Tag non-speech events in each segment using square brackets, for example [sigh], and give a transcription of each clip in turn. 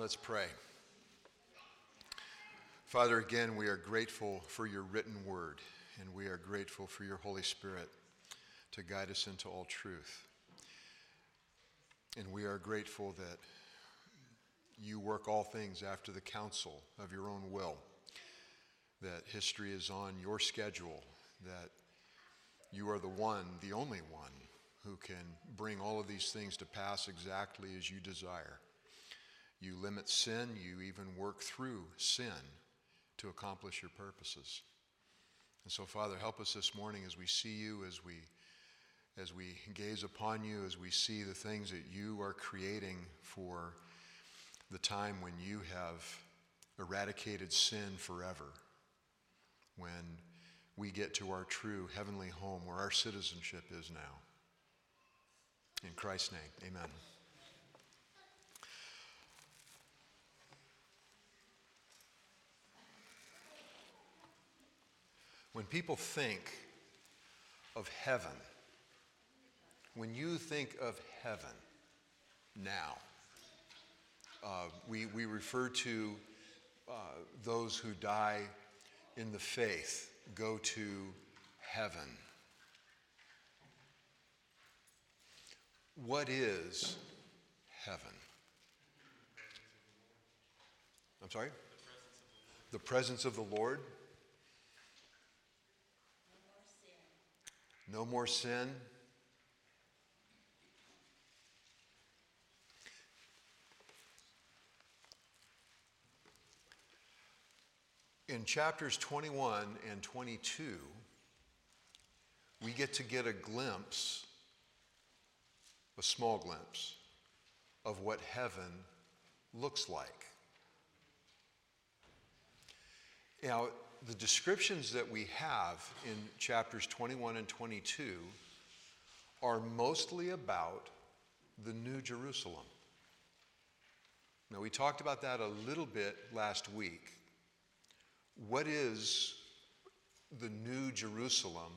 Let's pray. Father, again, we are grateful for your written word, and we are grateful for your Holy Spirit to guide us into all truth. And we are grateful that you work all things after the counsel of your own will, that history is on your schedule, that you are the one, the only one, who can bring all of these things to pass exactly as you desire. You limit sin, you even work through sin to accomplish your purposes. And so, Father, help us this morning as we see you, as we as we gaze upon you, as we see the things that you are creating for the time when you have eradicated sin forever, when we get to our true heavenly home where our citizenship is now. In Christ's name, amen. When people think of heaven, when you think of heaven now, uh, we, we refer to uh, those who die in the faith go to heaven. What is heaven? I'm sorry? The presence of the Lord. No more sin. In chapters 21 and 22, we get to get a glimpse, a small glimpse, of what heaven looks like. Now, the descriptions that we have in chapters 21 and 22 are mostly about the New Jerusalem. Now, we talked about that a little bit last week. What is the New Jerusalem,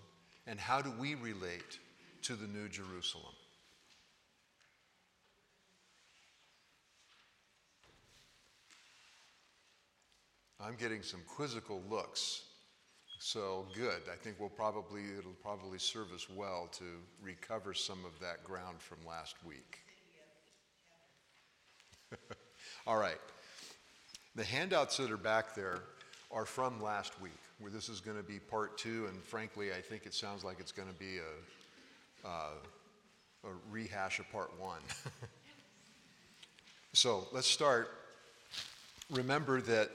and how do we relate to the New Jerusalem? I'm getting some quizzical looks. So good. I think we'll probably it'll probably serve us well to recover some of that ground from last week. [laughs] All right. The handouts that are back there are from last week, where this is going to be part two, and frankly, I think it sounds like it's going to be a, uh, a rehash of part one. [laughs] so let's start. Remember that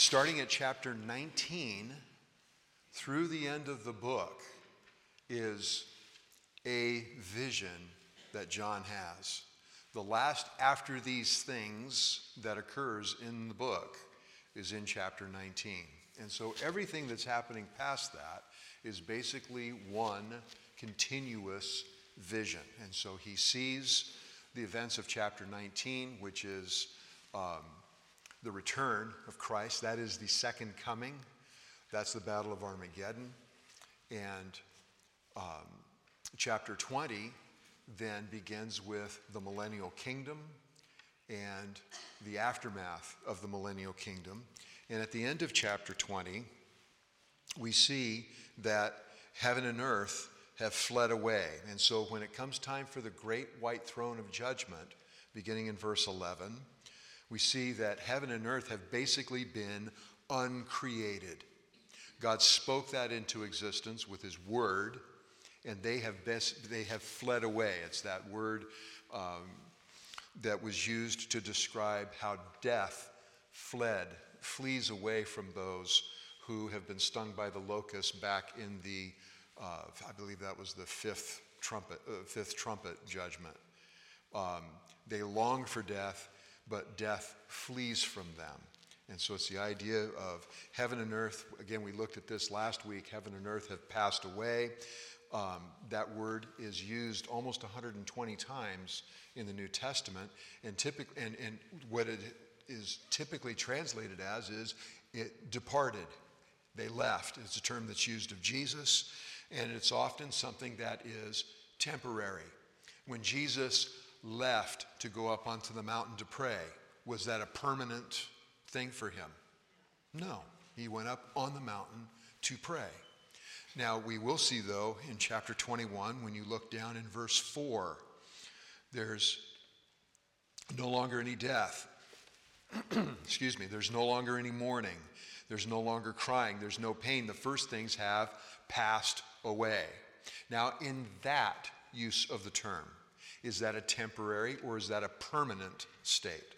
starting at chapter 19 through the end of the book is a vision that John has. The last after these things that occurs in the book is in chapter 19. And so everything that's happening past that is basically one continuous vision. And so he sees the events of chapter 19, which is um, the return of Christ. That is the second coming. That's the Battle of Armageddon. And um, chapter 20 then begins with the millennial kingdom and the aftermath of the millennial kingdom. And at the end of chapter 20, we see that heaven and earth have fled away. And so when it comes time for the great white throne of judgment, beginning in verse 11, we see that heaven and earth have basically been uncreated. God spoke that into existence with His Word, and they have, they have fled away. It's that word um, that was used to describe how death fled, flees away from those who have been stung by the locust back in the, uh, I believe that was the fifth trumpet, uh, fifth trumpet judgment. Um, they long for death but death flees from them. And so it's the idea of heaven and earth. Again, we looked at this last week. Heaven and earth have passed away. Um, that word is used almost 120 times in the New Testament. And, typic, and, and what it is typically translated as is it departed. They left. It's a term that's used of Jesus, and it's often something that is temporary. When Jesus left to go up onto the mountain to pray. Was that a permanent thing for him? No. He went up on the mountain to pray. Now, we will see, though, in chapter 21, when you look down in verse 4, there's no longer any death. [clears throat] Excuse me, there's no longer any mourning. There's no longer crying. There's no pain. The first things have passed away. Now, in that use of the term, is that a temporary or is that a permanent state?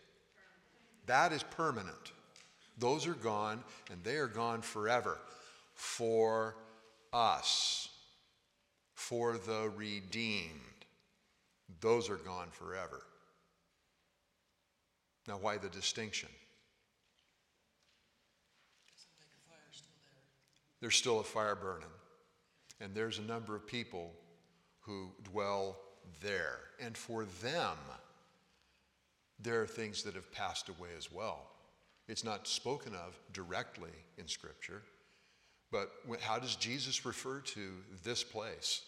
That is permanent. Those are gone and they are gone forever for us, for the redeemed. Those are gone forever. Now, why the distinction? There's still a fire burning, and there's a number of people who dwell there. And for them, there are things that have passed away as well. It's not spoken of directly in Scripture, but how does Jesus refer to this place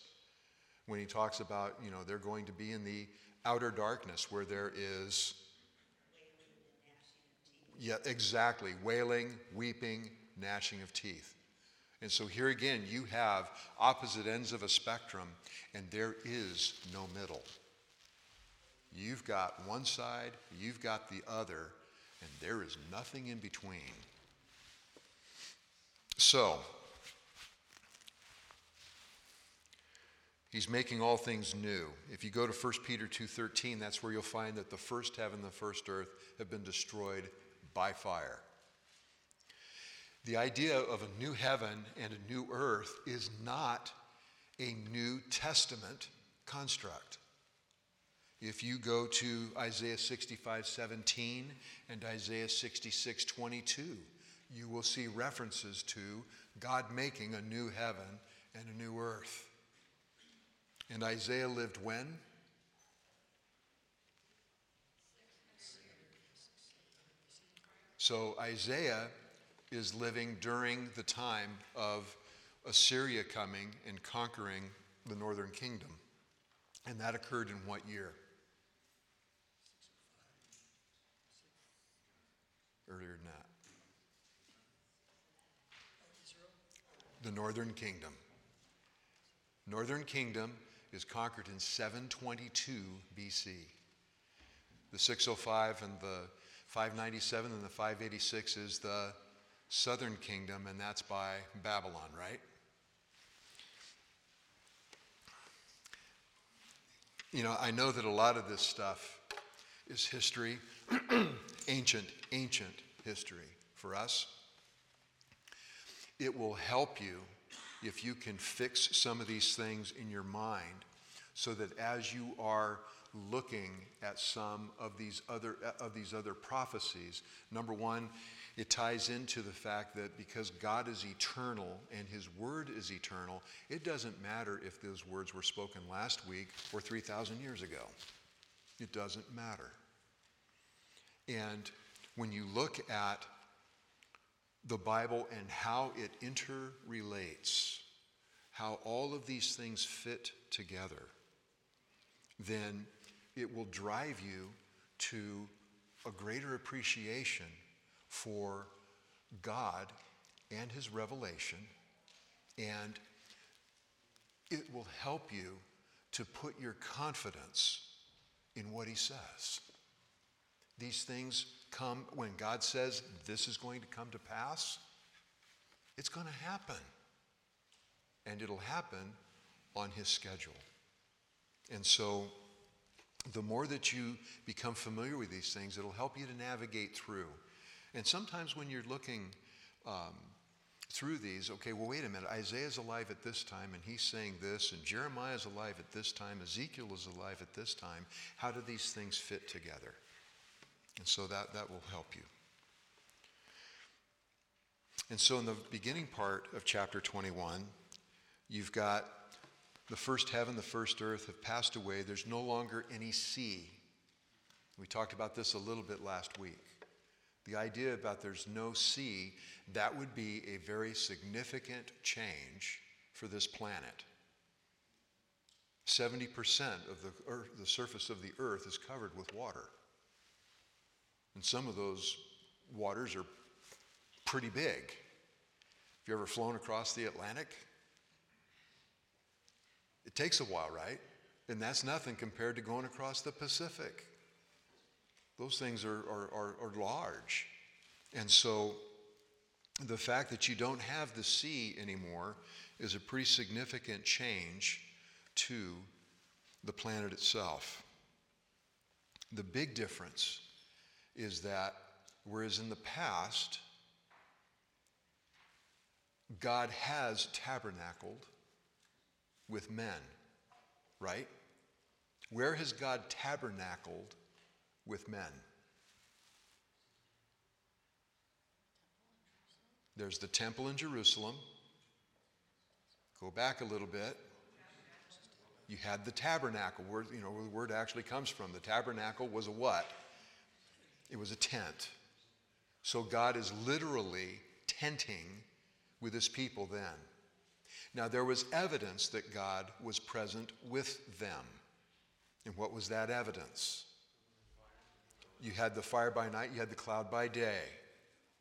when he talks about, you know, they're going to be in the outer darkness where there is. Yeah, exactly. Wailing, weeping, gnashing of teeth. And so here again, you have opposite ends of a spectrum, and there is no middle. You've got one side, you've got the other, and there is nothing in between. So, he's making all things new. If you go to 1 Peter 2:13, that's where you'll find that the first heaven the first earth have been destroyed by fire. The idea of a new heaven and a new earth is not a New Testament construct. If you go to Isaiah 65 17 and Isaiah 66 22, you will see references to God making a new heaven and a new earth. And Isaiah lived when? So Isaiah is living during the time of Assyria coming and conquering the northern kingdom. And that occurred in what year? Earlier than that. The northern kingdom. Northern kingdom is conquered in 722 BC. The 605 and the 597 and the 586 is the southern kingdom, and that's by Babylon, right? You know, I know that a lot of this stuff is history, [clears throat] ancient, ancient history for us. It will help you if you can fix some of these things in your mind so that as you are looking at some of these other of these other prophecies number 1 it ties into the fact that because God is eternal and His Word is eternal, it doesn't matter if those words were spoken last week or 3,000 years ago. It doesn't matter. And when you look at the Bible and how it interrelates, how all of these things fit together, then it will drive you to a greater appreciation for God and His revelation, and it will help you to put your confidence in what He says. These things come when God says this is going to come to pass, it's going to happen. And it'll happen on His schedule. And so, the more that you become familiar with these things, it'll help you to navigate through. And sometimes when you're looking um, through these, okay, well, wait a minute, Isaiah's alive at this time and he's saying this, and Jeremiah's alive at this time, Ezekiel is alive at this time. How do these things fit together? And so that, that will help you. And so in the beginning part of chapter 21, you've got the first heaven, the first earth have passed away. There's no longer any sea. We talked about this a little bit last week. The idea about there's no sea, that would be a very significant change for this planet. 70% of the, earth, the surface of the earth is covered with water. And some of those waters are pretty big. Have you ever flown across the Atlantic? It takes a while, right? And that's nothing compared to going across the Pacific. Those things are, are, are, are large. And so the fact that you don't have the sea anymore is a pretty significant change to the planet itself. The big difference is that whereas in the past, God has tabernacled with men, right? Where has God tabernacled with men? There's the temple in Jerusalem. Go back a little bit. You had the tabernacle, where you know where the word actually comes from. The tabernacle was a what? It was a tent. So God is literally tenting with his people then. Now there was evidence that God was present with them. And what was that evidence? You had the fire by night, you had the cloud by day.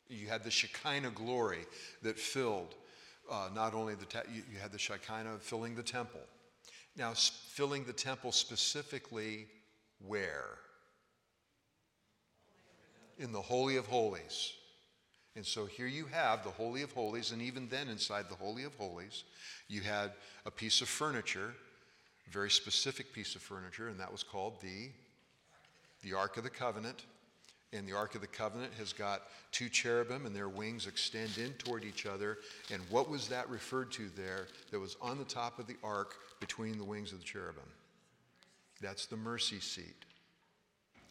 You had the Shekinah glory that filled uh, not only the, te- you, you had the Shekinah filling the temple. Now, s- filling the temple specifically where? In the Holy of Holies. And so here you have the Holy of Holies, and even then, inside the Holy of Holies, you had a piece of furniture, a very specific piece of furniture, and that was called the, the Ark of the Covenant. And the Ark of the Covenant has got two cherubim, and their wings extend in toward each other. And what was that referred to there that was on the top of the ark between the wings of the cherubim? That's the mercy seat.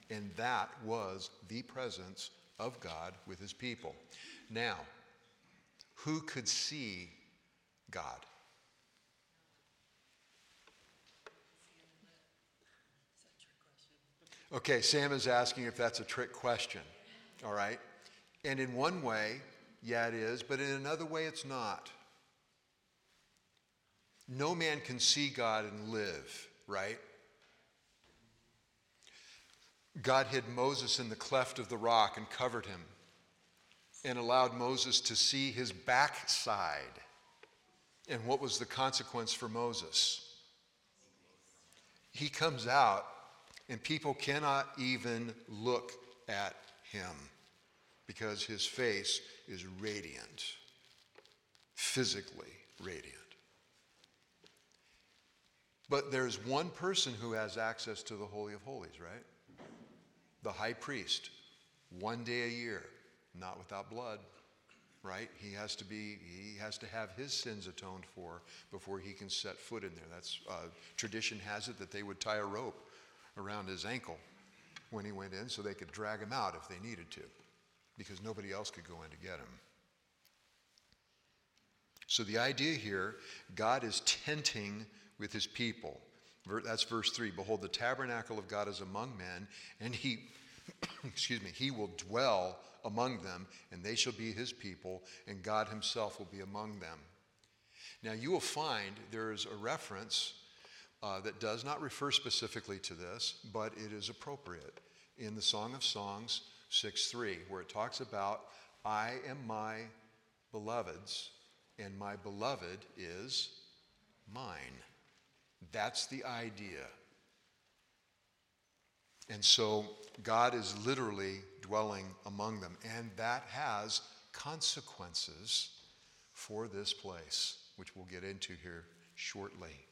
And that was the presence of God with his people. Now, who could see God? Okay, Sam is asking if that's a trick question. All right? And in one way, yeah, it is, but in another way, it's not. No man can see God and live, right? God hid Moses in the cleft of the rock and covered him and allowed Moses to see his backside. And what was the consequence for Moses? He comes out, and people cannot even look at him because his face is radiant, physically radiant. But there's one person who has access to the Holy of Holies, right? The high priest, one day a year, not without blood, right? He has to be, he has to have his sins atoned for before he can set foot in there. That's uh, tradition has it that they would tie a rope around his ankle when he went in so they could drag him out if they needed to, because nobody else could go in to get him. So the idea here, God is tenting with his people. That's verse 3. Behold, the tabernacle of God is among men, and he, [coughs] excuse me, he will dwell among them, and they shall be his people, and God himself will be among them. Now, you will find there is a reference uh, that does not refer specifically to this, but it is appropriate in the Song of Songs 6 3, where it talks about, I am my beloved's, and my beloved is mine. That's the idea. And so God is literally dwelling among them, and that has consequences for this place, which we'll get into here shortly.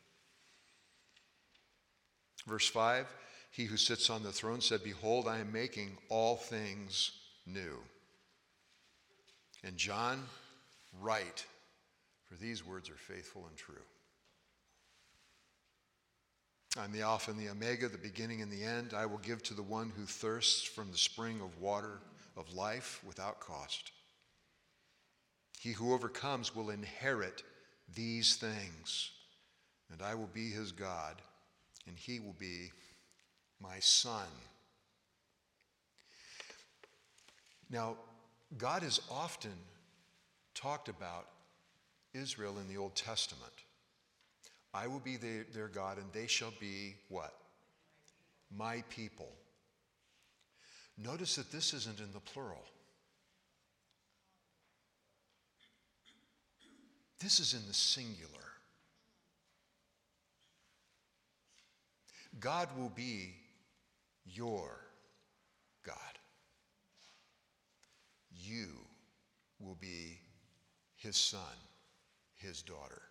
Verse 5 He who sits on the throne said, Behold, I am making all things new. And John, write, for these words are faithful and true. I'm the Alpha and the Omega, the beginning and the end. I will give to the one who thirsts from the spring of water of life without cost. He who overcomes will inherit these things, and I will be his God, and he will be my son. Now, God has often talked about Israel in the Old Testament. I will be their, their God, and they shall be what? My people. Notice that this isn't in the plural. This is in the singular. God will be your God. You will be his son, his daughter.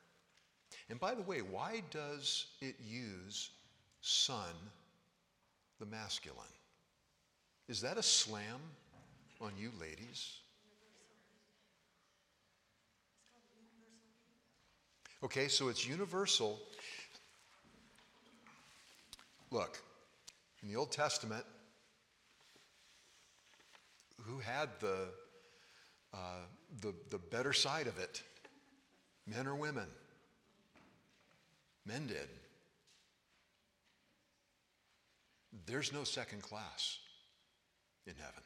And by the way, why does it use son, the masculine? Is that a slam on you ladies? Okay, so it's universal. Look, in the Old Testament, who had the, uh, the, the better side of it? Men or women? Men did. There's no second class in heaven.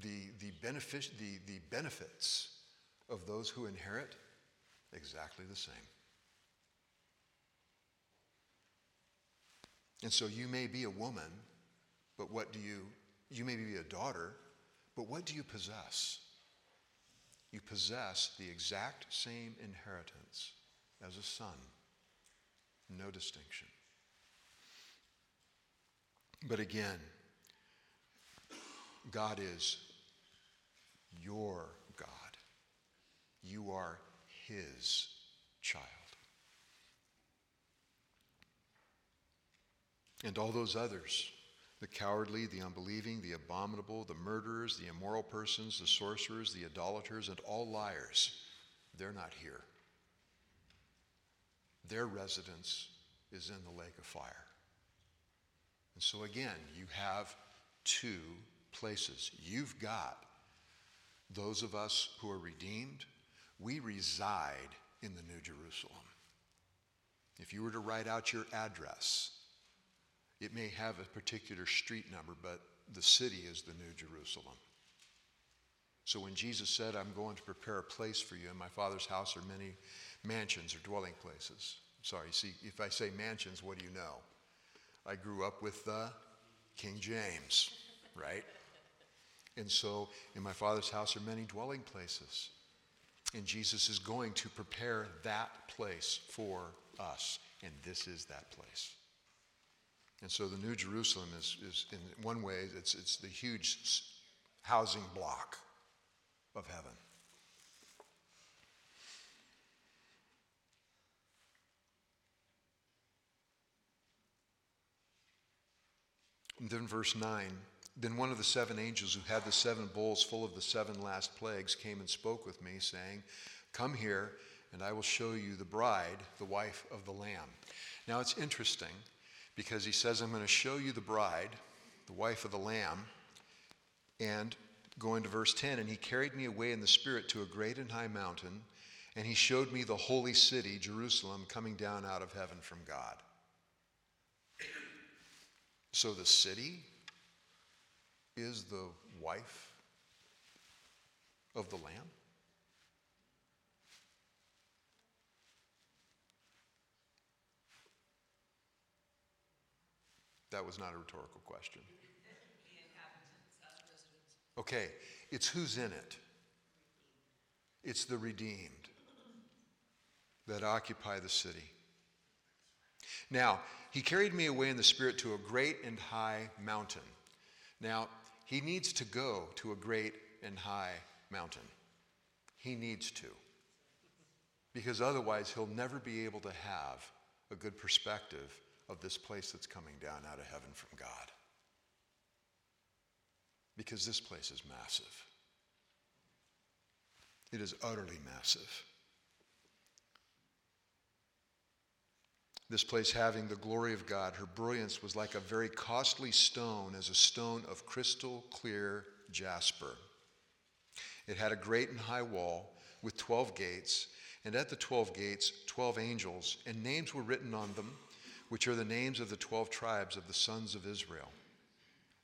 The, the, benefic- the, the benefits of those who inherit, exactly the same. And so you may be a woman, but what do you, you may be a daughter, but what do you possess? You possess the exact same inheritance as a son. No distinction. But again, God is your God. You are his child. And all those others the cowardly, the unbelieving, the abominable, the murderers, the immoral persons, the sorcerers, the idolaters, and all liars, they're not here. Their residence is in the lake of fire. And so, again, you have two places. You've got those of us who are redeemed, we reside in the New Jerusalem. If you were to write out your address, it may have a particular street number, but the city is the New Jerusalem. So when Jesus said, I'm going to prepare a place for you, in my Father's house are many mansions or dwelling places. Sorry, see, if I say mansions, what do you know? I grew up with the King James, right? And so in my Father's house are many dwelling places. And Jesus is going to prepare that place for us. And this is that place. And so the New Jerusalem is, is in one way, it's, it's the huge housing block of heaven. And then verse 9 Then one of the seven angels who had the seven bowls full of the seven last plagues came and spoke with me, saying, Come here, and I will show you the bride, the wife of the Lamb. Now it's interesting because he says, I'm going to show you the bride, the wife of the Lamb. And going to verse 10, and he carried me away in the Spirit to a great and high mountain, and he showed me the holy city, Jerusalem, coming down out of heaven from God. So the city is the wife of the Lamb? That was not a rhetorical question. Okay, it's who's in it. It's the redeemed that occupy the city. Now, he carried me away in the Spirit to a great and high mountain. Now, he needs to go to a great and high mountain. He needs to. Because otherwise, he'll never be able to have a good perspective of this place that's coming down out of heaven from God. Because this place is massive. It is utterly massive. This place having the glory of God, her brilliance was like a very costly stone, as a stone of crystal clear jasper. It had a great and high wall with 12 gates, and at the 12 gates, 12 angels, and names were written on them, which are the names of the 12 tribes of the sons of Israel.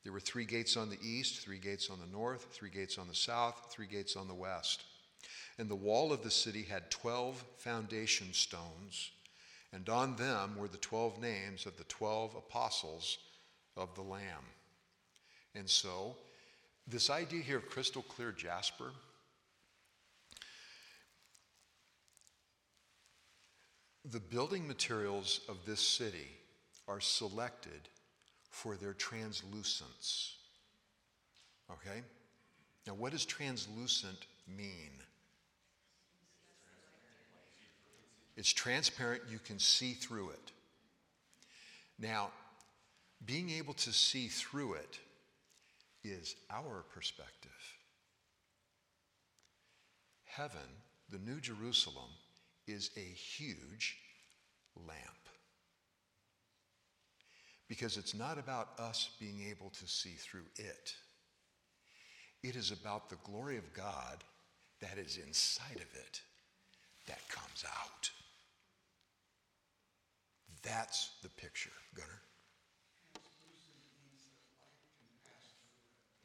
There were three gates on the east, three gates on the north, three gates on the south, three gates on the west. And the wall of the city had 12 foundation stones, and on them were the 12 names of the 12 apostles of the Lamb. And so, this idea here of crystal clear jasper, the building materials of this city are selected for their translucence. Okay? Now, what does translucent mean? It's transparent, you can see through it. Now, being able to see through it is our perspective. Heaven, the New Jerusalem, is a huge lamp. Because it's not about us being able to see through it, it is about the glory of God that is inside of it that comes out. That's the picture, Gunnar.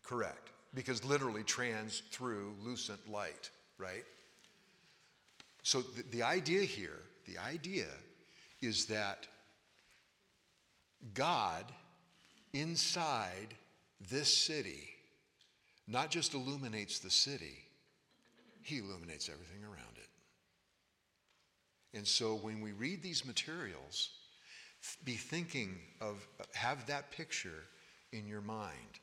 Correct. Because literally trans through lucent light, right? So the, the idea here, the idea is that God inside this city not just illuminates the city, he illuminates everything around it. And so when we read these materials, be thinking of, have that picture in your mind.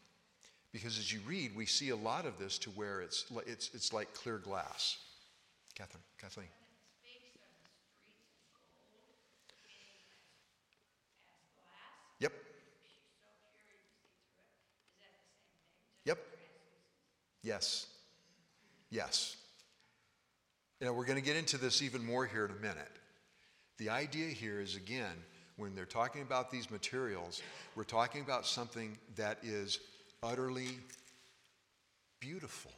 Because as you read, we see a lot of this to where it's, it's, it's like clear glass. Catherine, Kathleen. Yep. Yep. Yes. Yes. You know, we're going to get into this even more here in a minute. The idea here is again, when they're talking about these materials, we're talking about something that is utterly beautiful.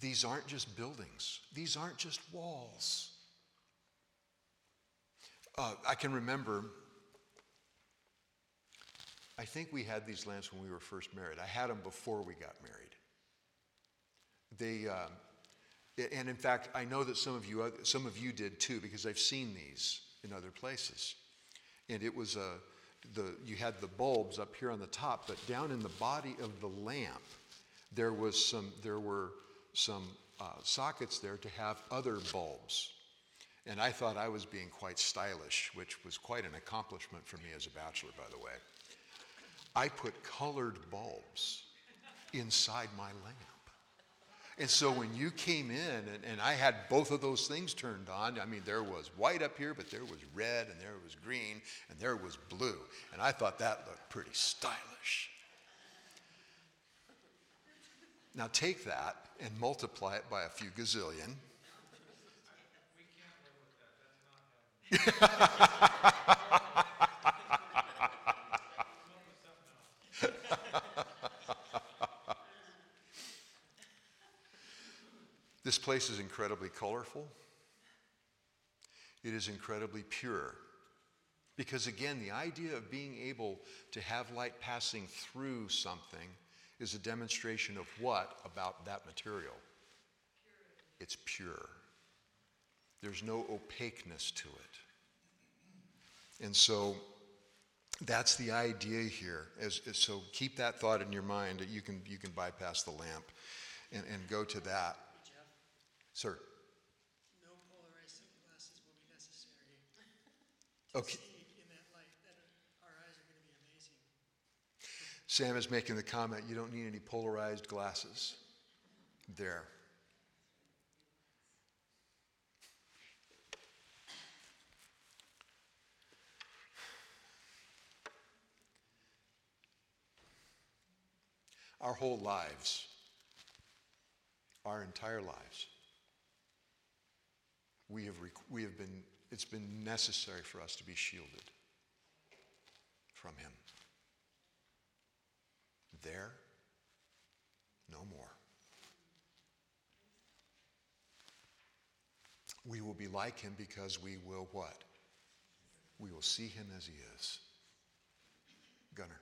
These aren't just buildings, these aren't just walls. Uh, I can remember, I think we had these lamps when we were first married. I had them before we got married. They, uh, and in fact, I know that some of you, some of you did too, because I've seen these in other places. And it was a, the, you had the bulbs up here on the top, but down in the body of the lamp, there was some, there were some uh, sockets there to have other bulbs. And I thought I was being quite stylish, which was quite an accomplishment for me as a bachelor, by the way. I put colored bulbs inside my lamp. And so when you came in, and, and, I had both of those things turned on, I mean, there was white up here, but there was red, and there was green, and there was blue. And I thought that looked pretty stylish. Now take that and multiply it by a few gazillion. [laughs] this place is incredibly colorful. It is incredibly pure. Because again, the idea of being able to have light passing through something is a demonstration of what about that material? It's pure. There's no opaqueness to it. And so that's the idea here. As, as, so keep that thought in your mind that you can, you can bypass the lamp and, and go to that. Jeff, Sir. no polarized sunglasses will be necessary Okay. to see in that light. That our eyes are going to be amazing. Sam is making the comment you don't need any polarized glasses. There. Our whole lives, our entire lives, we have, we have been, it's been necessary for us to be shielded from Him. There, no more. We will be like him because we will what? We will see him as he is. Gunner.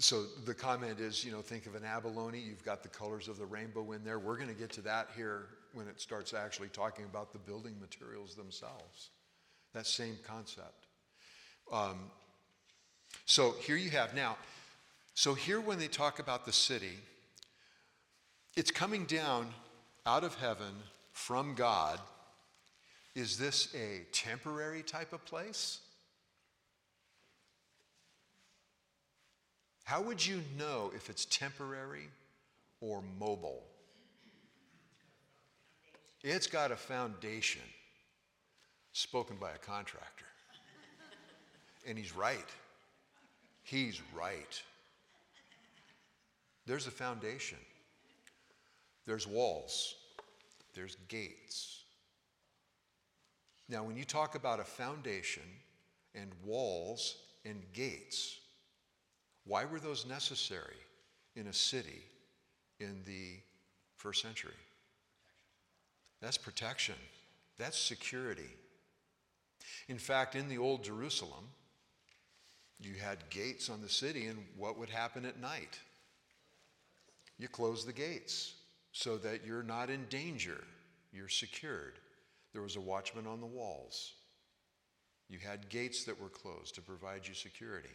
So the comment is, you know, think of an abalone. You've got the colors of the rainbow in there. We're going to get to that here when it starts actually talking about the building materials themselves. That same concept. Um, so here you have now. So here, when they talk about the city, it's coming down out of heaven from God. Is this a temporary type of place? How would you know if it's temporary or mobile? It's got a foundation spoken by a contractor. And he's right. He's right. There's a foundation, there's walls, there's gates. Now, when you talk about a foundation and walls and gates, why were those necessary in a city in the first century? That's protection, that's security. In fact, in the Old Jerusalem, you had gates on the city, and what would happen at night? You close the gates so that you're not in danger, you're secured. There was a watchman on the walls. You had gates that were closed to provide you security.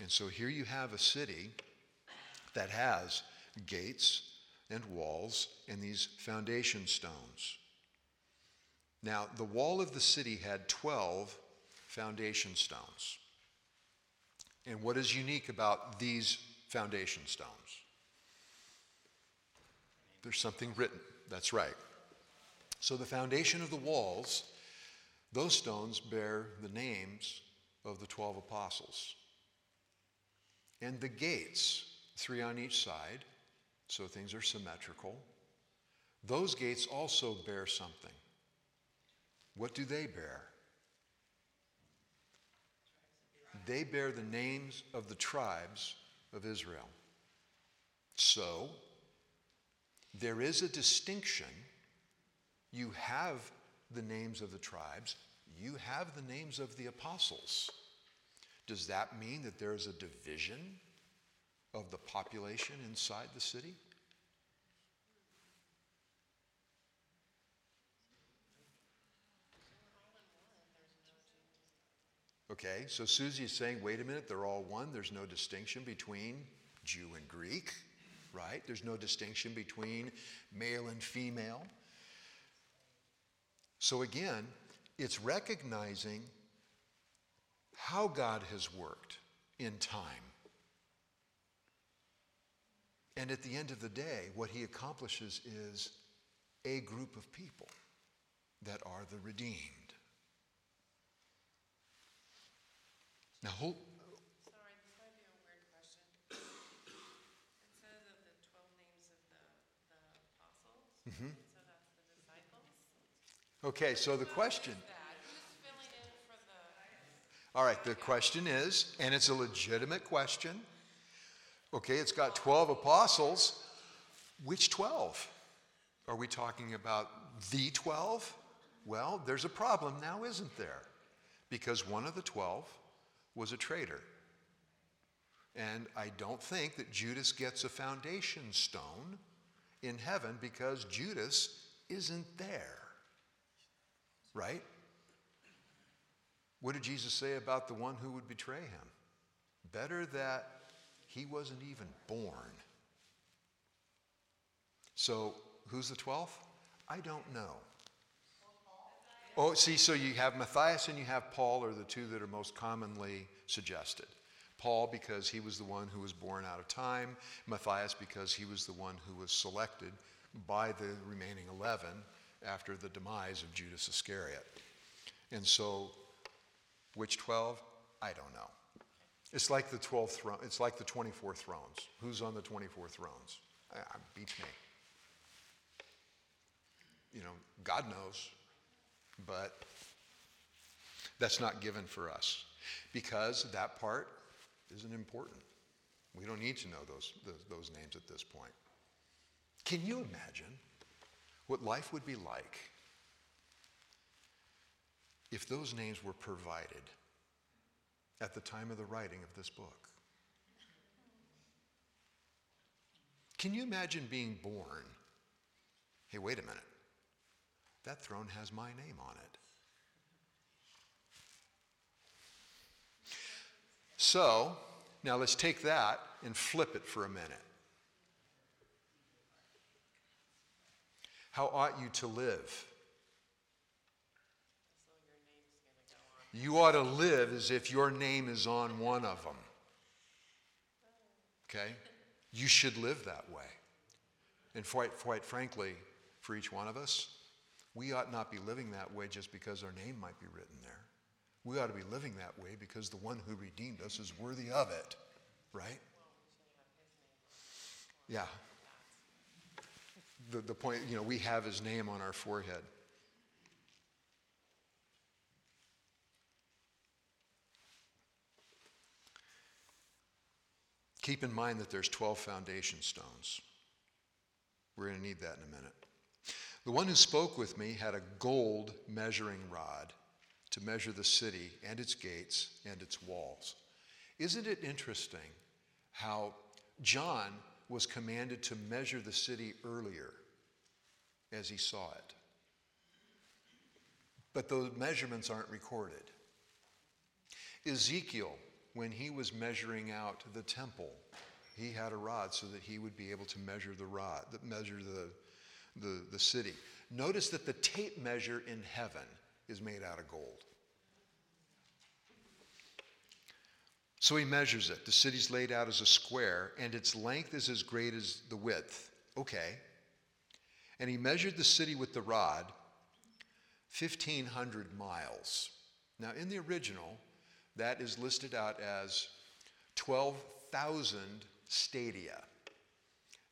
And so here you have a city that has gates and walls and these foundation stones. Now, the wall of the city had 12 foundation stones. And what is unique about these foundation stones? There's something written. That's right. So, the foundation of the walls, those stones bear the names of the 12 apostles. And the gates, three on each side, so things are symmetrical. Those gates also bear something. What do they bear? They bear the names of the tribes of Israel. So, there is a distinction. You have the names of the tribes, you have the names of the apostles. Does that mean that there is a division of the population inside the city? Okay, so Susie is saying, wait a minute, they're all one. There's no distinction between Jew and Greek, right? There's no distinction between male and female. So again, it's recognizing how God has worked in time. And at the end of the day, what he accomplishes is a group of people that are the redeemed. Now, hold, Sorry, this might be a weird question. It of the twelve names of the, the apostles, Mm-hmm. so that's the disciples? okay, so the question, That, who's filling in for the, all right, the question is, and it's a legitimate question. Okay, it's got 12 apostles. Which 12? Are we talking about the 12? Well, there's a problem now, isn't there? Because one of the 12 was a traitor. And I don't think that Judas gets a foundation stone in heaven because Judas isn't there. Right? What did Jesus say about the one who would betray him? Better that he wasn't even born. So, who's the 12th? I don't know. Oh, see, so you have Matthias and you have Paul are the two that are most commonly suggested. Paul, because he was the one who was born out of time. Matthias, because he was the one who was selected by the remaining 11 after the demise of Judas Iscariot. And so, which 12? I don't know. It's like the 12 throne, it's like the 24 thrones. Who's on the 24 thrones? I, beats me. You know, God knows, but that's not given for us because that part isn't important. We don't need to know those, those, those names at this point. Can you imagine what life would be like if those names were provided at the time of the writing of this book. Can you imagine being born? Hey, wait a minute. That throne has my name on it. So, now let's take that and flip it for a minute. How ought you to live? You ought to live as if your name is on one of them. Okay? You should live that way. And quite, quite frankly, for each one of us, we ought not be living that way just because our name might be written there. We ought to be living that way because the one who redeemed us is worthy of it, right? Yeah. The, the point, you know, we have his name on our forehead. Keep in mind that there's 12 foundation stones. We're going to need that in a minute. The one who spoke with me had a gold measuring rod to measure the city and its gates and its walls. Isn't it interesting how John was commanded to measure the city earlier as he saw it? But those measurements aren't recorded. Ezekiel when he was measuring out the temple, he had a rod so that he would be able to measure the rod, that measure the, the, the city. Notice that the tape measure in heaven is made out of gold. So he measures it. The city's laid out as a square, and its length is as great as the width. Okay. And he measured the city with the rod 1,500 miles. Now, in the original, that is listed out as 12,000 stadia.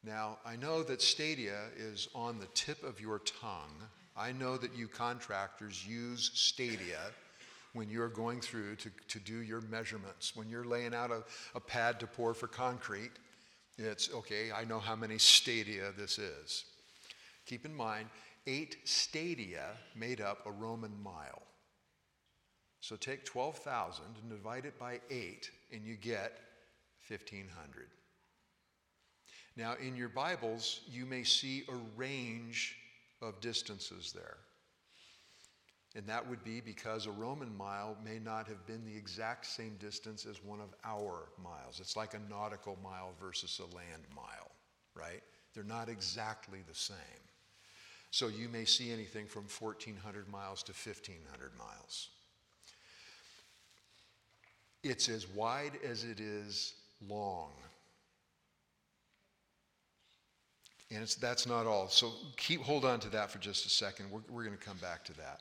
Now, I know that stadia is on the tip of your tongue. I know that you contractors use stadia when you're going through to, to do your measurements. When you're laying out a, a pad to pour for concrete, it's okay, I know how many stadia this is. Keep in mind, eight stadia made up a Roman mile. So take 12,000 and divide it by 8, and you get 1,500. Now, in your Bibles, you may see a range of distances there. And that would be because a Roman mile may not have been the exact same distance as one of our miles. It's like a nautical mile versus a land mile, right? They're not exactly the same. So you may see anything from 1,400 miles to 1,500 miles. It's as wide as it is long. And that's not all. So keep hold on to that for just a second. We're, we're going to come back to that.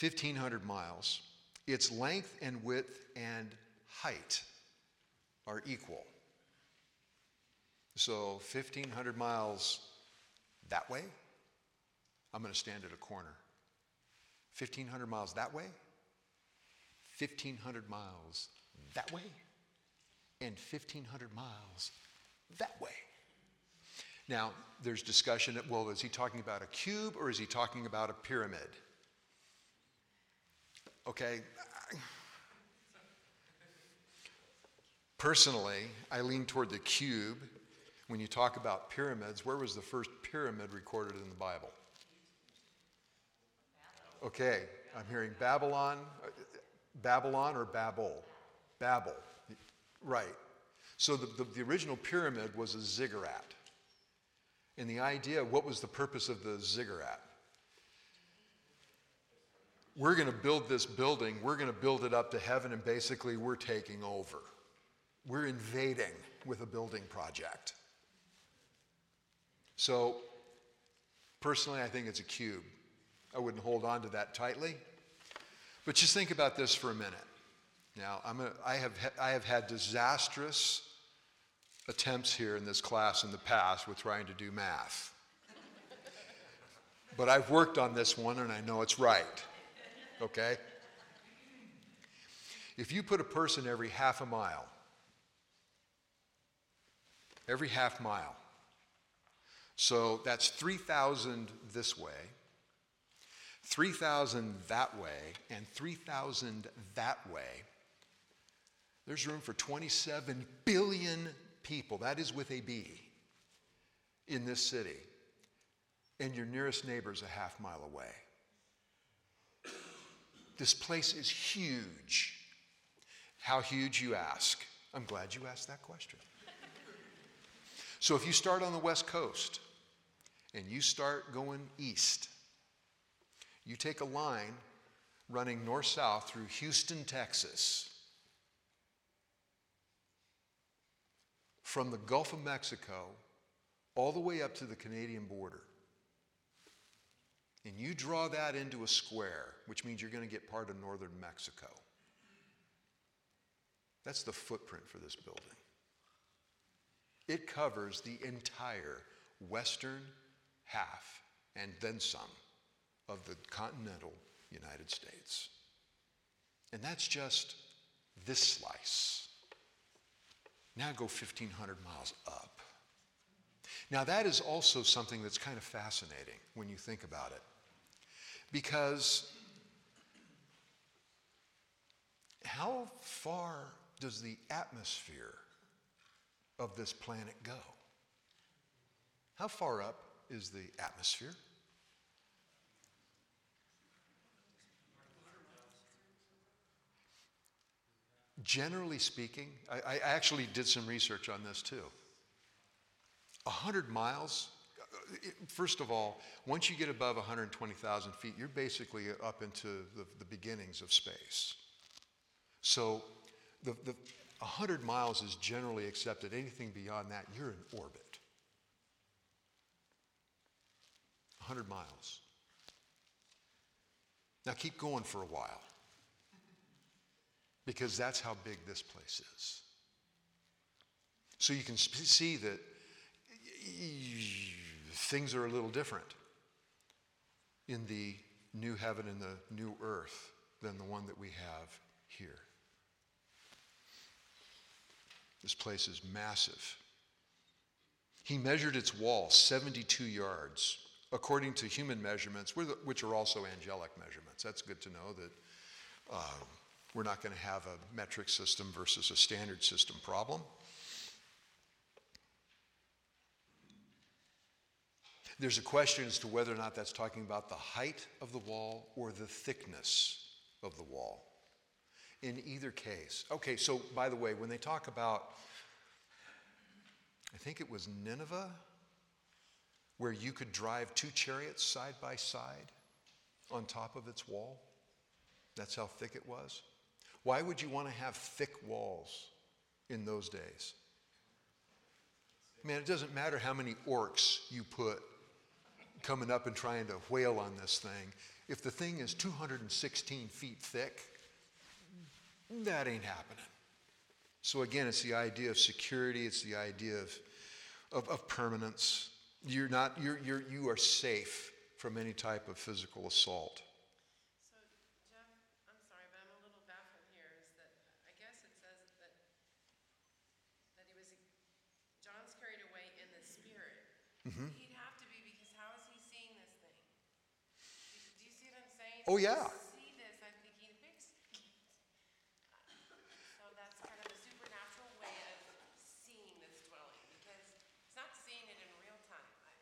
1,500 miles. Its length and width and height are equal. So 1,500 miles that way, I'm going to stand at a corner. 1,500 miles that way, 1,500 miles that way and 1,500 miles that way. Now, there's discussion that, well, is he talking about a cube or is he talking about a pyramid? Okay. Personally, I lean toward the cube. When you talk about pyramids, where was the first pyramid recorded in the Bible? Okay, I'm hearing Babylon. Babylon or Babel? Babel, right. So the, the, the, original pyramid was a ziggurat. And the idea, what was the purpose of the ziggurat? We're going to build this building, we're going to build it up to heaven, and basically we're taking over. We're invading with a building project. So, personally, I think it's a cube. I wouldn't hold on to that tightly. But just think about this for a minute. Now, I'm a, I, have, I have had disastrous attempts here in this class in the past with trying to do math. but I've worked on this one and I know it's right. Okay? If you put a person every half a mile, every half mile, so that's 3,000 this way, 3,000 that way and 3,000 that way, there's room for 27 billion people. That is with a B. in this city, and your nearest neighbor is a half mile away. This place is huge. How huge, you ask? I'm glad you asked that question. So if you start on the West Coast and you start going east, you take a line running north south through Houston, Texas, from the Gulf of Mexico all the way up to the Canadian border. And you draw that into a square, which means you're going to get part of northern Mexico. That's the footprint for this building. It covers the entire western half and then some of the continental United States. And that's just this slice. Now go 1,500 miles up. Now, that is also something that's kind of fascinating when you think about it. Because how far does the atmosphere of this planet go? How far up is the atmosphere? Generally speaking, I, I actually did some research on this too. 100 miles, first of all, once you get above 120,000 feet, you're basically up into the, the beginnings of space. So the, the 100 miles is generally accepted. Anything beyond that, you're in orbit. 100 miles. Now keep going for a while because that's how big this place is. So you can see that things are a little different in the new heaven and the new earth than the one that we have here. This place is massive. He measured its wall 72 yards, according to human measurements, which are also angelic measurements. That's good to know that uh, we're not going to have a metric system versus a standard system problem. There's a question as to whether or not that's talking about the height of the wall or the thickness of the wall. In either case. Okay, so by the way, when they talk about, I think it was Nineveh, where you could drive two chariots side by side on top of its wall. That's how thick it was. Why would you want to have thick walls in those days? Man, it doesn't matter how many orcs you put coming up and trying to whale on this thing. If the thing is 216 feet thick, that ain't happening. So again, it's the idea of security, it's the idea of, of, of permanence. You're not, you're, you're, you are safe from any type of physical assault. So Jeff, I'm sorry, but I'm a little baffled here, is that, I guess it says that, that he was, John's carried away in the spirit. Mm-hmm. He'd have to be, because how is he seeing this thing? Do do you see what I'm saying? Oh, yeah. See this, I'm thinking, big, so that's kind of a supernatural way of seeing this dwelling, because he's not seeing it in real time. I-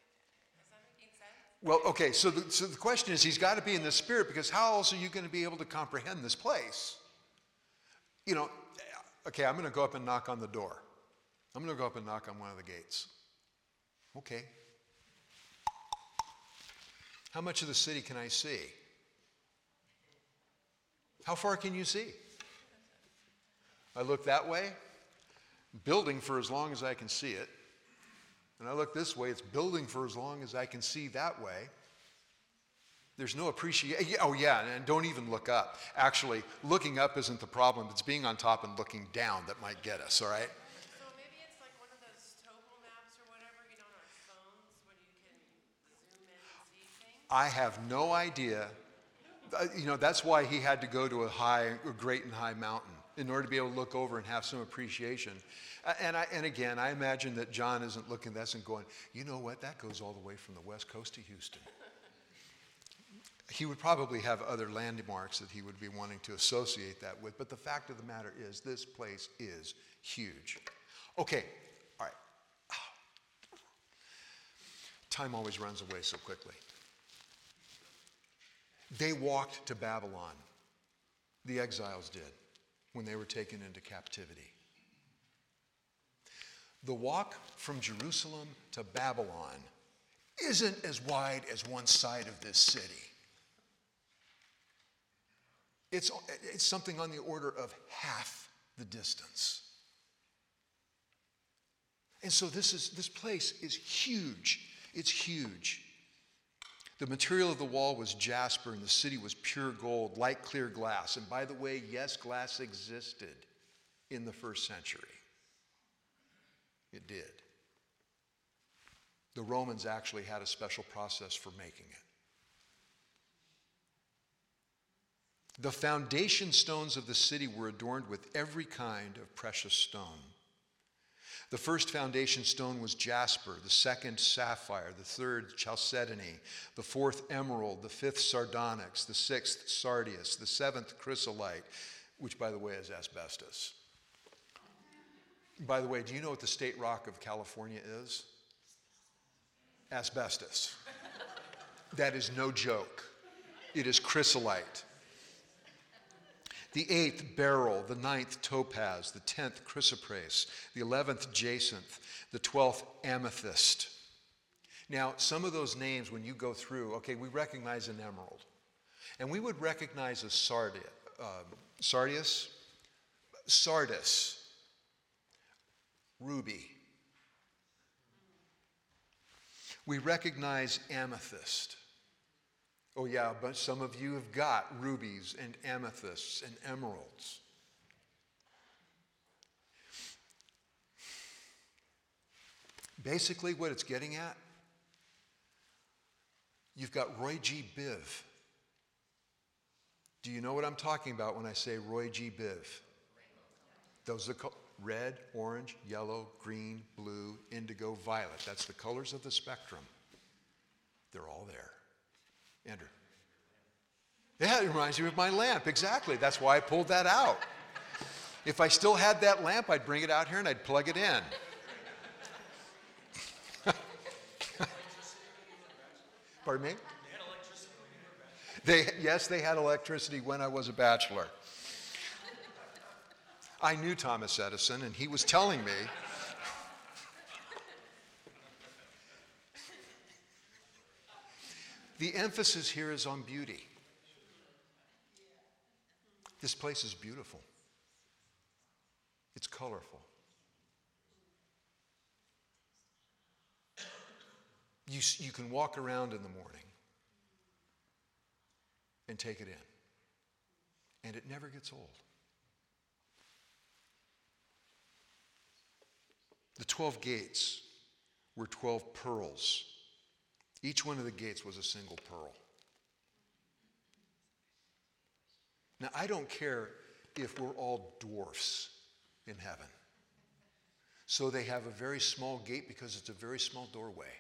that making sense? Well, okay, so the, so the question is he's got to be in the spirit because how else are you going to be able to comprehend this place? You know, okay, I'm going to go up and knock on the door. I'm going to go up and knock on one of the gates. Okay. How much of the city can I see? How far can you see? I look that way, building for as long as I can see it. And I look this way, it's building for as long as I can see that way. There's no appreciation. Oh, yeah, and don't even look up. Actually, looking up isn't the problem. It's being on top and looking down that might get us, all right? So maybe it's like one of those topo maps or whatever, you know, on our phones, where you can zoom in and see things. I have no idea. Uh, You know, that's why he had to go to a high, a great and high mountain in order to be able to look over and have some appreciation. And, I, and again, I imagine that John isn't looking at this and going, you know what, that goes all the way from the west coast to Houston. He would probably have other landmarks that he would be wanting to associate that with, but the fact of the matter is, this place is huge. Okay, all right. [sighs] Time always runs away so quickly. They walked to Babylon. The exiles did when they were taken into captivity. The walk from Jerusalem to Babylon isn't as wide as one side of this city. It's, it's something on the order of half the distance. And so this, is, this place is huge. It's huge. The material of the wall was jasper, and the city was pure gold, light clear glass. And by the way, yes, glass existed in the first century. It did. The Romans actually had a special process for making it. The foundation stones of the city were adorned with every kind of precious stone. The first foundation stone was jasper, the second sapphire, the third chalcedony, the fourth emerald, the fifth sardonyx, the sixth sardius, the seventh chrysolite, which, by the way, is asbestos. By the way, do you know what the state rock of California is? Asbestos. that is no joke. It is chrysolite the eighth beryl, the ninth topaz, the tenth chrysoprase, the eleventh jacinth, the twelfth amethyst. Now, some of those names, when you go through, okay, we recognize an emerald, and we would recognize a sardi, uh, sardius, sardis, ruby. We recognize amethyst. Oh, yeah, but some of you have got rubies and amethysts and emeralds. Basically, what it's getting at, you've got Roy G. Biv. Do you know what I'm talking about when I say Roy G. Biv? Those are co- red, orange, yellow, green, blue, indigo, violet. That's the colors of the spectrum. They're all there. Andrew. Yeah, it reminds me of my lamp. Exactly. That's why I pulled that out. If I still had that lamp, I'd bring it out here and I'd plug it in. [laughs] Pardon me? They, yes, they had electricity when I was a bachelor. I knew Thomas Edison, and he was telling me The emphasis here is on beauty. This place is beautiful, it's colorful. You, you can walk around in the morning and take it in, and it never gets old. The 12 gates were 12 pearls each one of the gates was a single pearl. Now, I don't care if we're all dwarfs in heaven. So they have a very small gate because it's a very small doorway.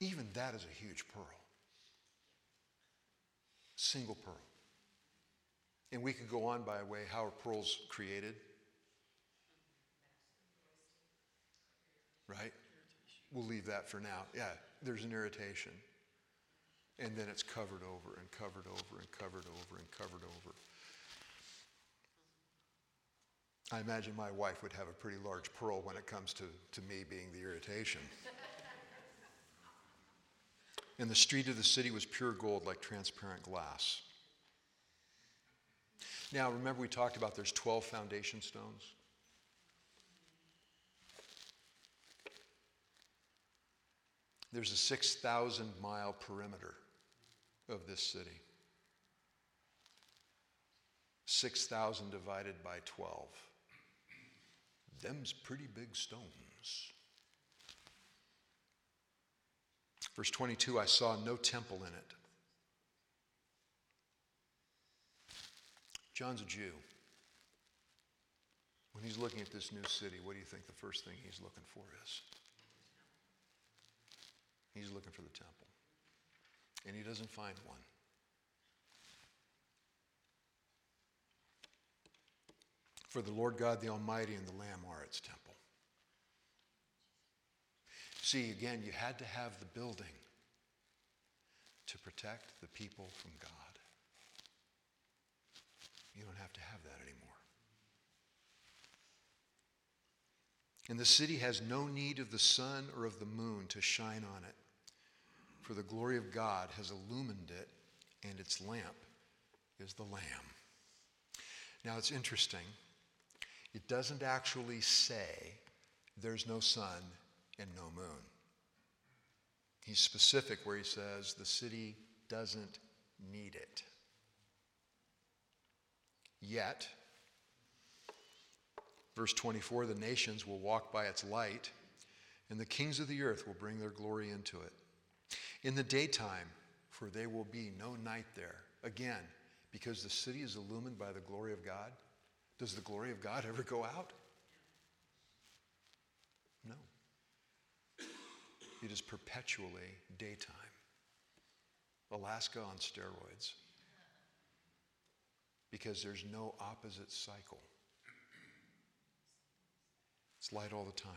Even that is a huge pearl. Single pearl. And we could go on by way how are pearls created? Right? We'll leave that for now. Yeah, there's an irritation. And then it's covered over and covered over and covered over and covered over. I imagine my wife would have a pretty large pearl when it comes to, to me being the irritation. [laughs] and the street of the city was pure gold like transparent glass. Now, remember we talked about there's 12 foundation stones? There's a 6,000 mile perimeter of this city. 6,000 divided by 12. Them's pretty big stones. Verse 22 I saw no temple in it. John's a Jew. When he's looking at this new city, what do you think the first thing he's looking for is? He's looking for the temple. And he doesn't find one. For the Lord God the Almighty and the Lamb are its temple. See, again, you had to have the building to protect the people from God. You don't have to have that anymore. And the city has no need of the sun or of the moon to shine on it, for the glory of God has illumined it, and its lamp is the Lamb. Now it's interesting. It doesn't actually say there's no sun and no moon. He's specific where he says the city doesn't need it. Yet, verse 24 the nations will walk by its light, and the kings of the earth will bring their glory into it. In the daytime, for there will be no night there. Again, because the city is illumined by the glory of God. Does the glory of God ever go out? No. It is perpetually daytime. Alaska on steroids. Because there's no opposite cycle. It's light all the time.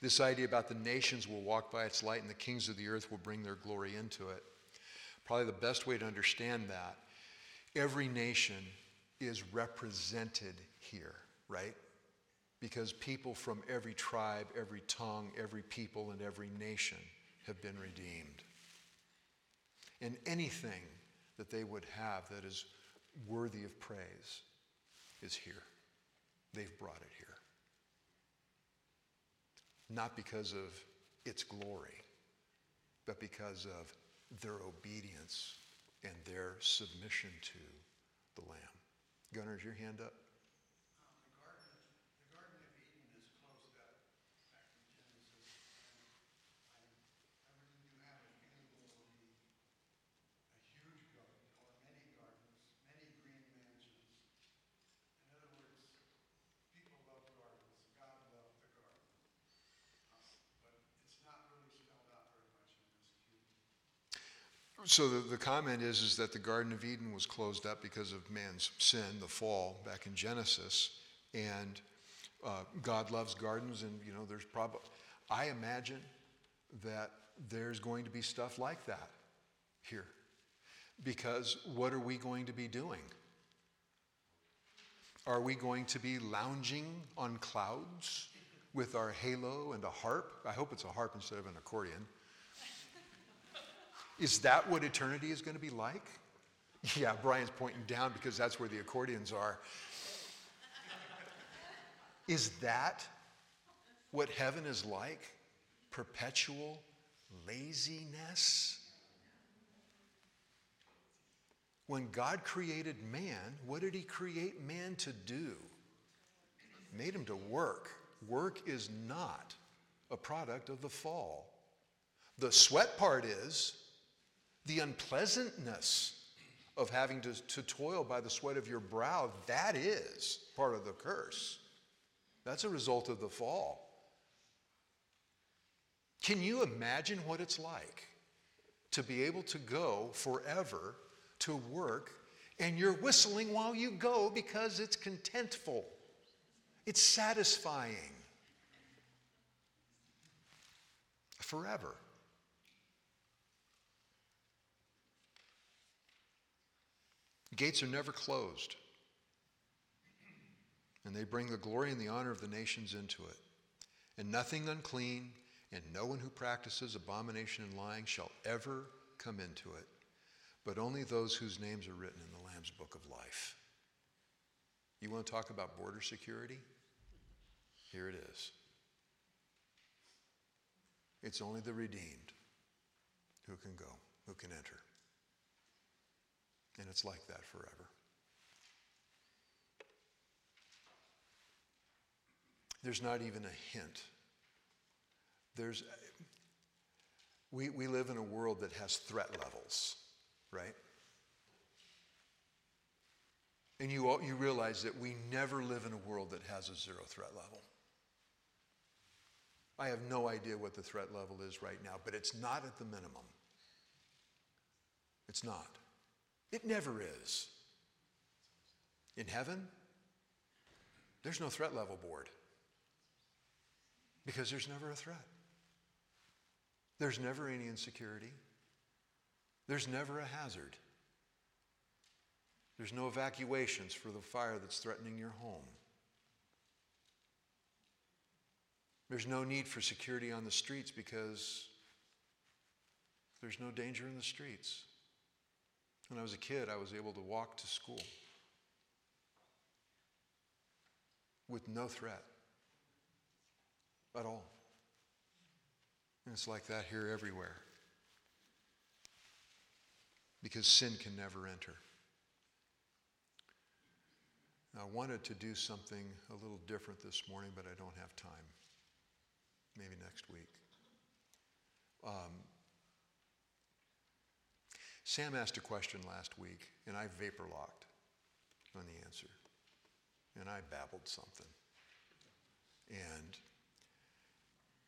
This idea about the nations will walk by its light and the kings of the earth will bring their glory into it. Probably the best way to understand that, every nation is represented here, right? Because people from every tribe, every tongue, every people, and every nation have been redeemed. And anything that they would have that is worthy of praise is here. They've brought it here. Not because of its glory, but because of their obedience and their submission to the Lamb. Gunnar, is your hand up? Um, the Garden, the Garden of Eden is closed up back in Genesis. And I, everything you have available will be a huge garden or many gardens, many green mansions. In other words, people love gardens. God loved the garden. Um, But it's not really spelled out very much in this cube. So the, the comment is, is that the Garden of Eden was closed up because of man's sin, the fall, back in Genesis. And uh, God loves gardens, and you know, there's probably, I imagine that there's going to be stuff like that here. Because what are we going to be doing? Are we going to be lounging on clouds with our halo and a harp? I hope it's a harp instead of an accordion. Is that what eternity is going to be like? Yeah, Brian's pointing down because that's where the accordions are. Is that what heaven is like? Perpetual laziness? When God created man, what did he create man to do? Made him to work. Work is not a product of the fall. The sweat part is the unpleasantness of having to, to toil by the sweat of your brow. That is part of the curse. That's a result of the fall. Can you imagine what it's like to be able to go forever to work and you're whistling while you go because it's contentful? It's satisfying. Forever. Gates are never closed. And they bring the glory and the honor of the nations into it. And nothing unclean and no one who practices abomination and lying shall ever come into it, but only those whose names are written in the Lamb's book of life. You want to talk about border security? Here it is. It's only the redeemed who can go, who can enter. And it's like that forever. There's not even a hint. There's, we, we live in a world that has threat levels, right? And you, all, you realize that we never live in a world that has a zero threat level. I have no idea what the threat level is right now, but it's not at the minimum. It's not. It never is. In heaven, there's no threat level board. Because there's never a threat. There's never any insecurity. There's never a hazard. There's no evacuations for the fire that's threatening your home. There's no need for security on the streets because there's no danger in the streets. When I was a kid, I was able to walk to school with no threat at all. And it's like that here everywhere. Because sin can never enter. I wanted to do something a little different this morning, but I don't have time. Maybe next week. Um, Sam asked a question last week, and I vapor locked on the answer. And I babbled something. And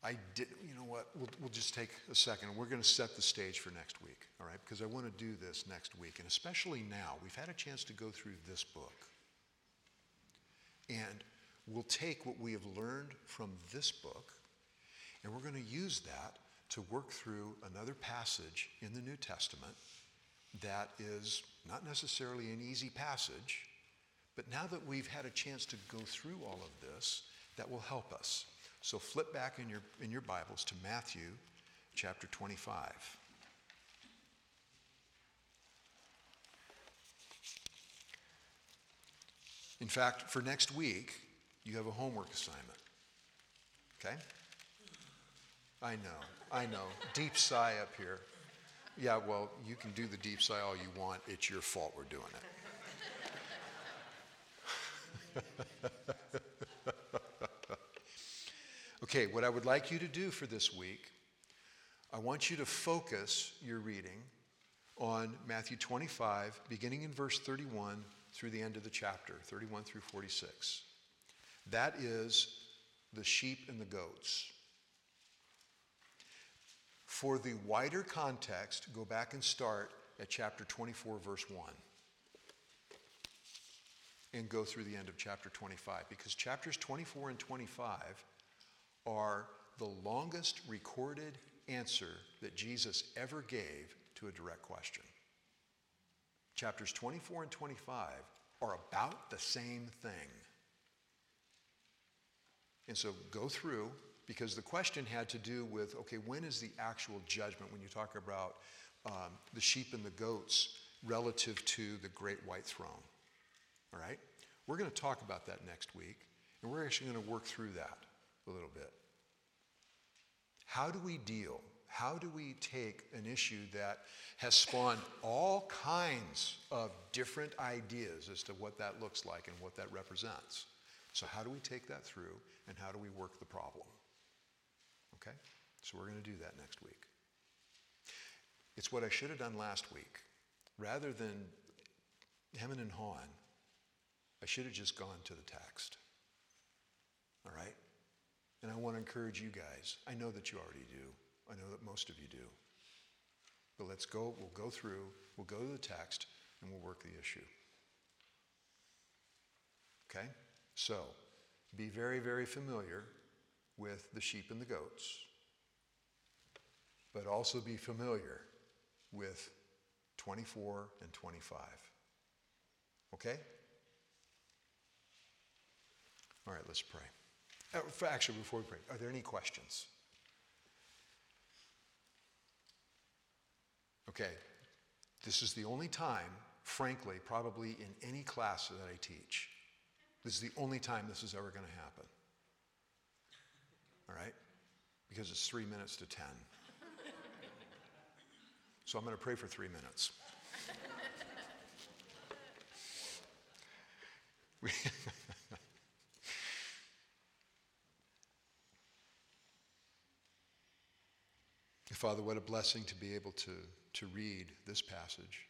I did, you know what? We'll, we'll just take a second. We're going to set the stage for next week, all right? Because I want to do this next week. And especially now, we've had a chance to go through this book. And we'll take what we have learned from this book, and we're going to use that to work through another passage in the New Testament that is not necessarily an easy passage, but now that we've had a chance to go through all of this, that will help us. So flip back in your, in your Bibles to Matthew chapter 25. In fact, for next week, you have a homework assignment. Okay? I know, I know. Deep sigh up here. Yeah, well, you can do the deep sigh all you want. It's your fault we're doing it. [laughs] okay, what I would like you to do for this week, I want you to focus your reading on Matthew 25, beginning in verse 31 through the end of the chapter, 31 through 46. That is the sheep and the goats. For the wider context, go back and start at chapter 24, verse 1. And go through the end of chapter 25. Because chapters 24 and 25 are the longest recorded answer that Jesus ever gave to a direct question. Chapters 24 and 25 are about the same thing. And so go through, because the question had to do with okay, when is the actual judgment when you talk about um, the sheep and the goats relative to the great white throne? All right? We're going to talk about that next week, and we're actually going to work through that a little bit. How do we deal? How do we take an issue that has spawned all kinds of different ideas as to what that looks like and what that represents? So, how do we take that through and how do we work the problem? Okay? So, we're going to do that next week. It's what I should have done last week. Rather than hemming and hawing, I should have just gone to the text. All right? And I want to encourage you guys. I know that you already do. I know that most of you do. But let's go, we'll go through, we'll go to the text, and we'll work the issue. Okay? So, be very, very familiar with the sheep and the goats, but also be familiar with 24 and 25. Okay? All right, let's pray. Uh, Actually, before we pray, are there any questions? Okay, this is the only time, frankly, probably in any class that I teach, this is the only time this is ever going to happen. All right? Because it's three minutes to 10. So I'm going to pray for three minutes. [laughs] Father, what a blessing to be able to, to read this passage,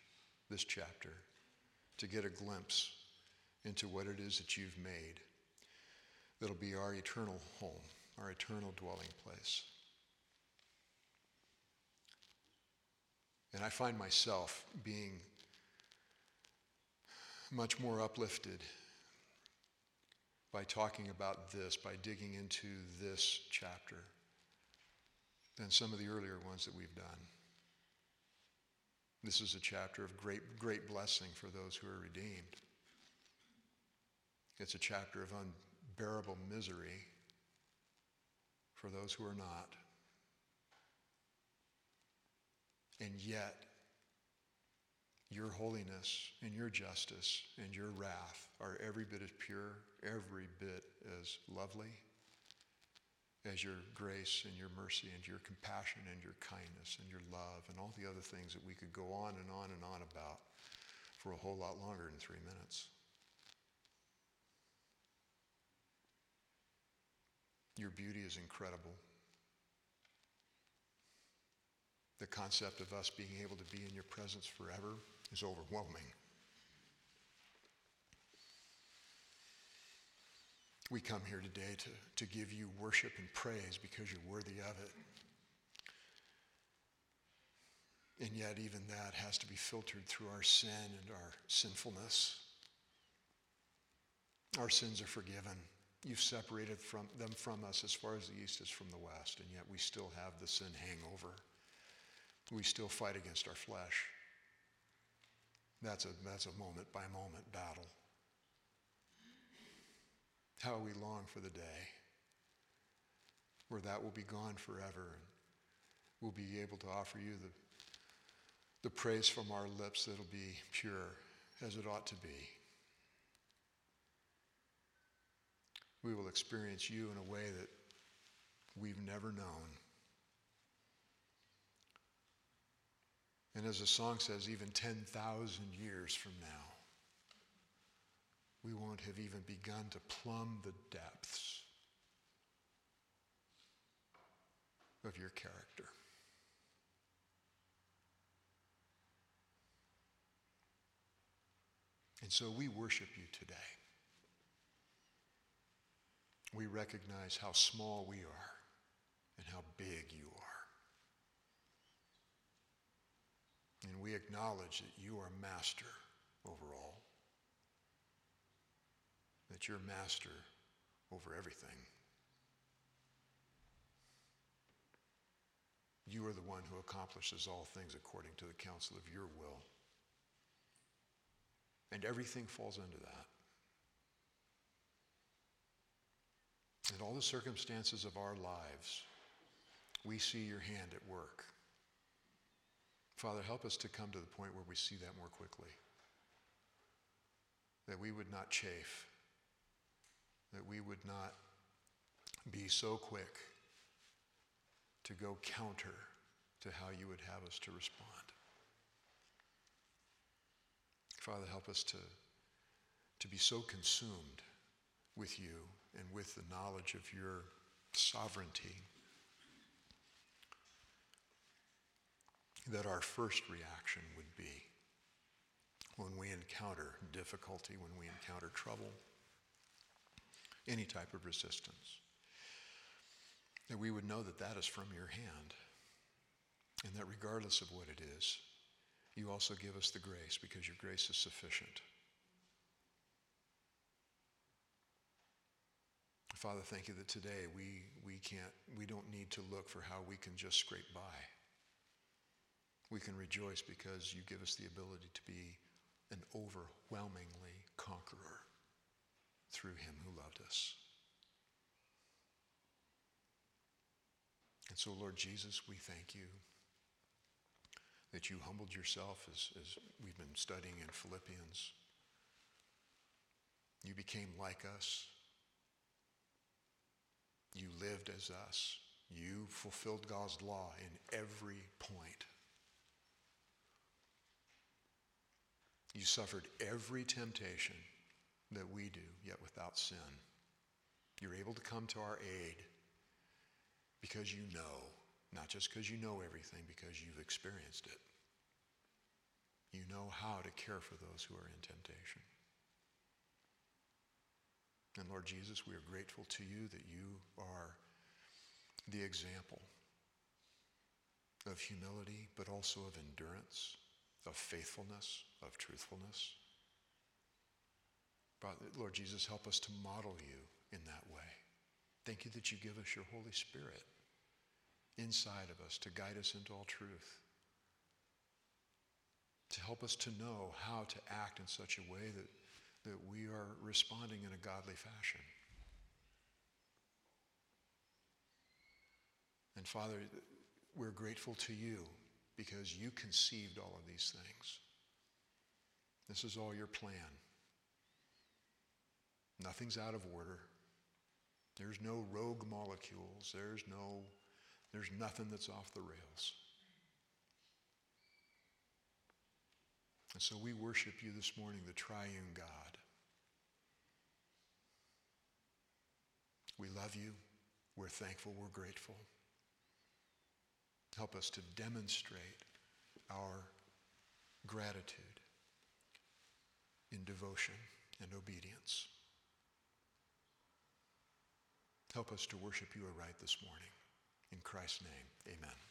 this chapter, to get a glimpse into what it is that you've made that'll be our eternal home, our eternal dwelling place. And I find myself being much more uplifted by talking about this, by digging into this chapter, than some of the earlier ones that we've done. This is a chapter of great, great blessing for those who are redeemed. It's a chapter of unbearable misery for those who are not. And yet, your holiness and your justice and your wrath are every bit as pure, every bit as lovely as your grace and your mercy and your compassion and your kindness and your love and all the other things that we could go on and on and on about for a whole lot longer than three minutes. Your beauty is incredible. The concept of us being able to be in your presence forever is overwhelming. We come here today to, to give you worship and praise because you're worthy of it. And yet, even that has to be filtered through our sin and our sinfulness. Our sins are forgiven. You've separated from them from us as far as the east is from the west, and yet we still have the sin hangover. We still fight against our flesh. That's a, that's a moment by moment battle. How we long for the day where that will be gone forever and we'll be able to offer you the, the praise from our lips that'll be pure as it ought to be. We will experience you in a way that we've never known. And as the song says, even 10,000 years from now, we won't have even begun to plumb the depths of your character. And so we worship you today. We recognize how small we are and how big you are. And we acknowledge that you are master over all, that you're master over everything. You are the one who accomplishes all things according to the counsel of your will. And everything falls into that. In all the circumstances of our lives, we see your hand at work. Father, help us to come to the point where we see that more quickly. That we would not chafe, that we would not be so quick to go counter to how you would have us to respond. Father, help us to, to be so consumed with you and with the knowledge of your sovereignty that our first reaction would be when we encounter difficulty, when we encounter trouble, any type of resistance, that we would know that that is from your hand, and that regardless of what it is, you also give us the grace because your grace is sufficient. Father, thank you that today we, we can't, we don't need to look for how we can just scrape by. We can rejoice because you give us the ability to be an overwhelmingly conqueror through him who loved us. And so, Lord Jesus, we thank you that you humbled yourself as, as we've been studying in Philippians. You became like us. You lived as us. You fulfilled God's law in every point. You suffered every temptation that we do, yet without sin. You're able to come to our aid because you know, not just because you know everything, because you've experienced it. You know how to care for those who are in temptation. And Lord Jesus, we are grateful to you that you are the example of humility, but also of endurance, of faithfulness, of truthfulness. Father, Lord Jesus, help us to model you in that way. Thank you that you give us your Holy Spirit inside of us to guide us into all truth, to help us to know how to act in such a way that, that we are responding in a godly fashion. And Father, we're grateful to you because you conceived all of these things. This is all your plan. Nothing's out of order. There's no rogue molecules. There's no there's nothing that's off the rails. And so we worship you this morning, the triune God. We love you. We're thankful. We're grateful. Help us to demonstrate our gratitude in devotion and obedience. Help us to worship you aright this morning. In Christ's name, amen.